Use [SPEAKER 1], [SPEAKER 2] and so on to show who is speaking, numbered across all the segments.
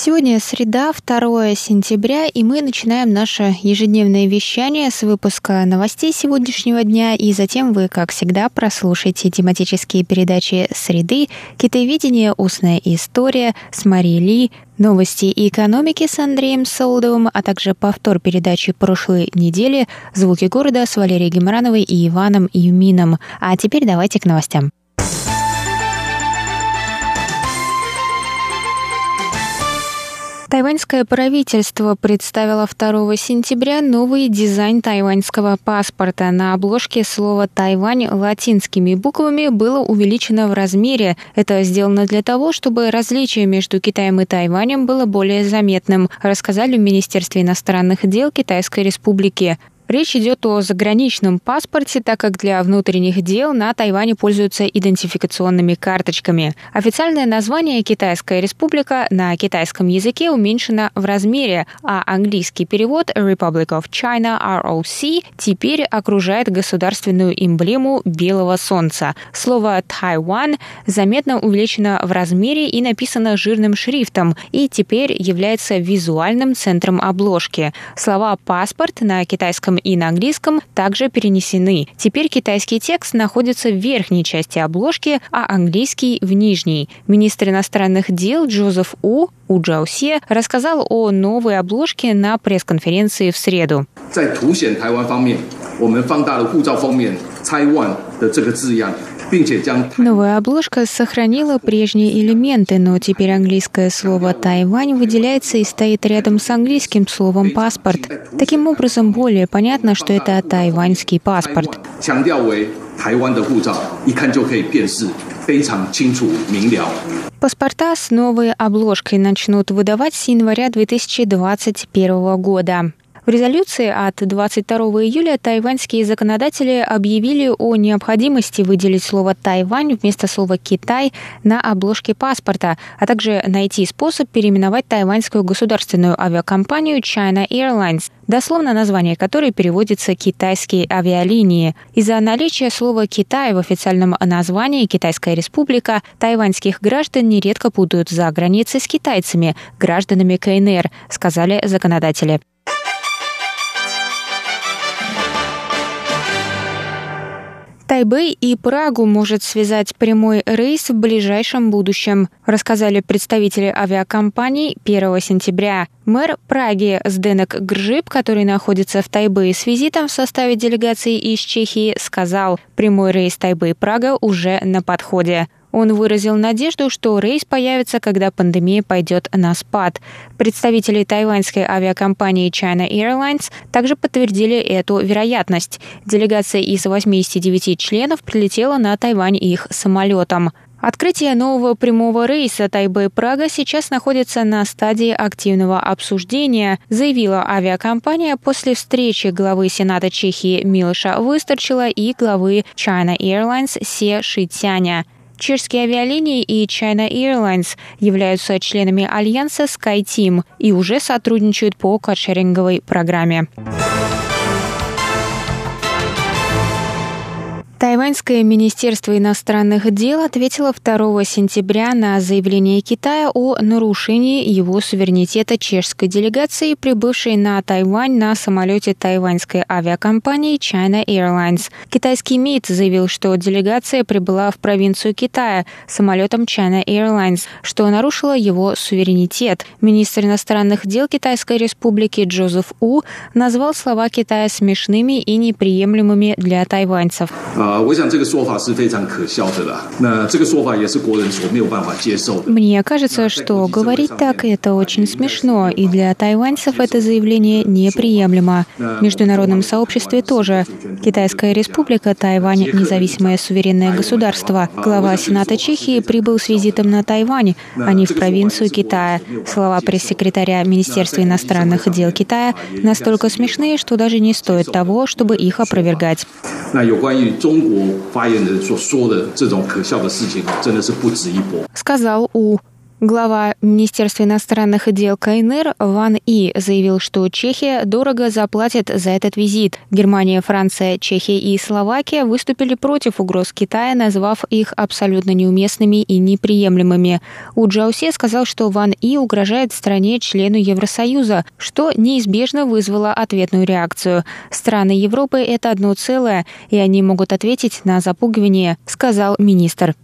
[SPEAKER 1] Сегодня среда, 2 сентября, и мы начинаем наше ежедневное вещание с выпуска новостей сегодняшнего дня, и затем вы, как всегда, прослушаете тематические передачи «Среды», «Китаеведение. Устная история» с Марией Ли, новости и экономики с Андреем Солдовым, а также повтор передачи прошлой недели «Звуки города» с Валерией Геморановой и Иваном Юмином. А теперь давайте к новостям. Тайваньское правительство представило 2 сентября новый дизайн тайваньского паспорта. На обложке слово «Тайвань» латинскими буквами было увеличено в размере. Это сделано для того, чтобы различие между Китаем и Тайванем было более заметным, рассказали в Министерстве иностранных дел Китайской Республики. Речь идет о заграничном паспорте, так как для внутренних дел на Тайване пользуются идентификационными карточками. Официальное название «Китайская республика» на китайском языке уменьшено в размере, а английский перевод Republic of China ROC теперь окружает государственную эмблему белого солнца. Слово «Тайван» заметно увеличено в размере и написано жирным шрифтом, и теперь является визуальным центром обложки. Слова «паспорт» на китайском и на английском также перенесены. Теперь китайский текст находится в верхней части обложки, а английский в нижней. Министр иностранных дел Джозеф У У Джаусе рассказал о новой обложке на пресс-конференции в среду.
[SPEAKER 2] 在凸显台湾方面，我们放大了护照封面 “Taiwan” 的这个字样。
[SPEAKER 1] Новая обложка сохранила прежние элементы, но теперь английское слово «Тайвань» выделяется и стоит рядом с английским словом «паспорт». Таким образом, более понятно, что это тайваньский паспорт. Паспорта с новой обложкой начнут выдавать с января 2021 года. В резолюции от 22 июля тайваньские законодатели объявили о необходимости выделить слово «Тайвань» вместо слова «Китай» на обложке паспорта, а также найти способ переименовать тайваньскую государственную авиакомпанию China Airlines, дословно название которой переводится «китайские авиалинии». Из-за наличия слова «Китай» в официальном названии «Китайская республика» тайваньских граждан нередко путают за границей с китайцами, гражданами КНР, сказали законодатели. Тайбэй и Прагу может связать прямой рейс в ближайшем будущем, рассказали представители авиакомпаний 1 сентября. Мэр Праги Сденек Гржип, который находится в Тайбэе с визитом в составе делегации из Чехии, сказал, прямой рейс Тайбэй-Прага уже на подходе. Он выразил надежду, что рейс появится, когда пандемия пойдет на спад. Представители тайваньской авиакомпании China Airlines также подтвердили эту вероятность. Делегация из 89 членов прилетела на Тайвань их самолетом. Открытие нового прямого рейса Тайбэй-Прага сейчас находится на стадии активного обсуждения, заявила авиакомпания после встречи главы Сената Чехии Милоша Выстарчила и главы China Airlines Се Шитяня. Чешские авиалинии и China Airlines являются членами альянса SkyTeam и уже сотрудничают по каршеринговой программе. Тайваньское министерство иностранных дел ответило 2 сентября на заявление Китая о нарушении его суверенитета чешской делегации, прибывшей на Тайвань на самолете тайваньской авиакомпании China Airlines. Китайский МИД заявил, что делегация прибыла в провинцию Китая самолетом China Airlines, что нарушило его суверенитет. Министр иностранных дел Китайской республики Джозеф У назвал слова Китая смешными и неприемлемыми для тайваньцев.
[SPEAKER 2] 啊，我想这个说法是非常可笑的啦。那这个说法也是国人所没有办法接受的。
[SPEAKER 1] Мне кажется, что говорить так это очень смешно, и для тайваньцев это заявление неприемлемо. В международном сообществе тоже. Китайская республика Тайвань – независимое суверенное государство. Глава Сената Чехии прибыл с визитом на Тайвань, а не в провинцию Китая. Слова пресс-секретаря Министерства иностранных дел Китая настолько смешные, что даже не стоит того, чтобы их опровергать.
[SPEAKER 2] 那有关于中 国发言人所说的这种可笑的事情，真的是不值一驳。
[SPEAKER 1] Сказал У. Глава Министерства иностранных дел КНР Ван И заявил, что Чехия дорого заплатит за этот визит. Германия, Франция, Чехия и Словакия выступили против угроз Китая, назвав их абсолютно неуместными и неприемлемыми. У Джаусе сказал, что Ван И угрожает стране-члену Евросоюза, что неизбежно вызвало ответную реакцию. Страны Европы – это одно целое, и они могут ответить на запугивание, сказал министр.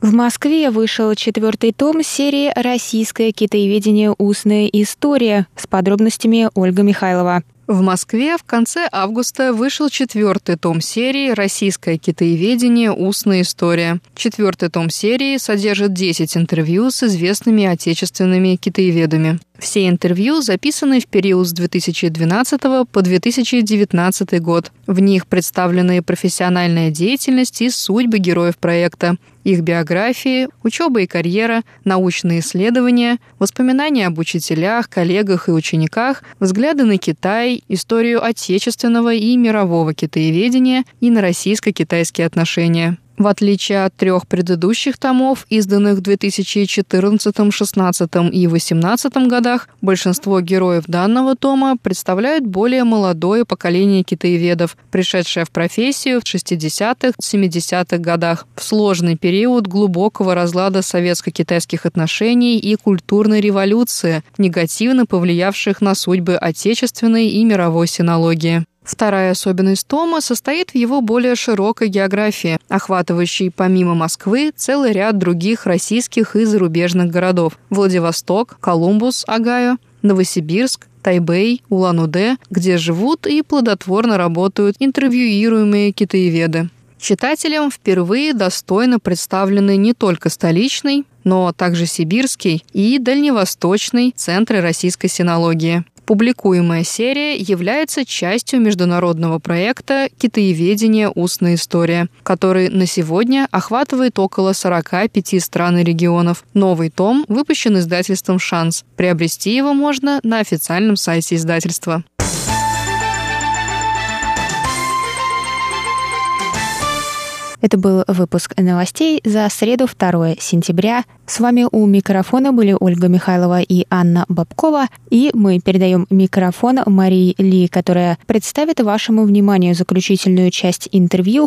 [SPEAKER 1] В Москве вышел четвертый том серии «Российское китаеведение. Устная история» с подробностями Ольга Михайлова.
[SPEAKER 3] В Москве в конце августа вышел четвертый том серии «Российское китаеведение. Устная история». Четвертый том серии содержит 10 интервью с известными отечественными китаеведами. Все интервью записаны в период с 2012 по 2019 год. В них представлены профессиональная деятельность и судьбы героев проекта, их биографии, учеба и карьера, научные исследования, воспоминания об учителях, коллегах и учениках, взгляды на Китай, историю отечественного и мирового китаеведения и на российско-китайские отношения. В отличие от трех предыдущих томов, изданных в 2014, 2016 и 2018 годах, большинство героев данного тома представляют более молодое поколение китаеведов, пришедшее в профессию в 60-х, 70-х годах, в сложный период глубокого разлада советско-китайских отношений и культурной революции, негативно повлиявших на судьбы отечественной и мировой синологии. Вторая особенность Тома состоит в его более широкой географии, охватывающей помимо Москвы целый ряд других российских и зарубежных городов – Владивосток, Колумбус, Агаю, Новосибирск, Тайбэй, Улан-Удэ, где живут и плодотворно работают интервьюируемые китаеведы. Читателям впервые достойно представлены не только столичный, но также сибирский и дальневосточный центры российской синологии. Публикуемая серия является частью международного проекта «Китаеведение. Устная история», который на сегодня охватывает около 45 стран и регионов. Новый том выпущен издательством «Шанс». Приобрести его можно на официальном сайте издательства.
[SPEAKER 1] Это был выпуск новостей за среду 2 сентября. С вами у микрофона были Ольга Михайлова и Анна Бабкова. И мы передаем микрофон Марии Ли, которая представит вашему вниманию заключительную часть интервью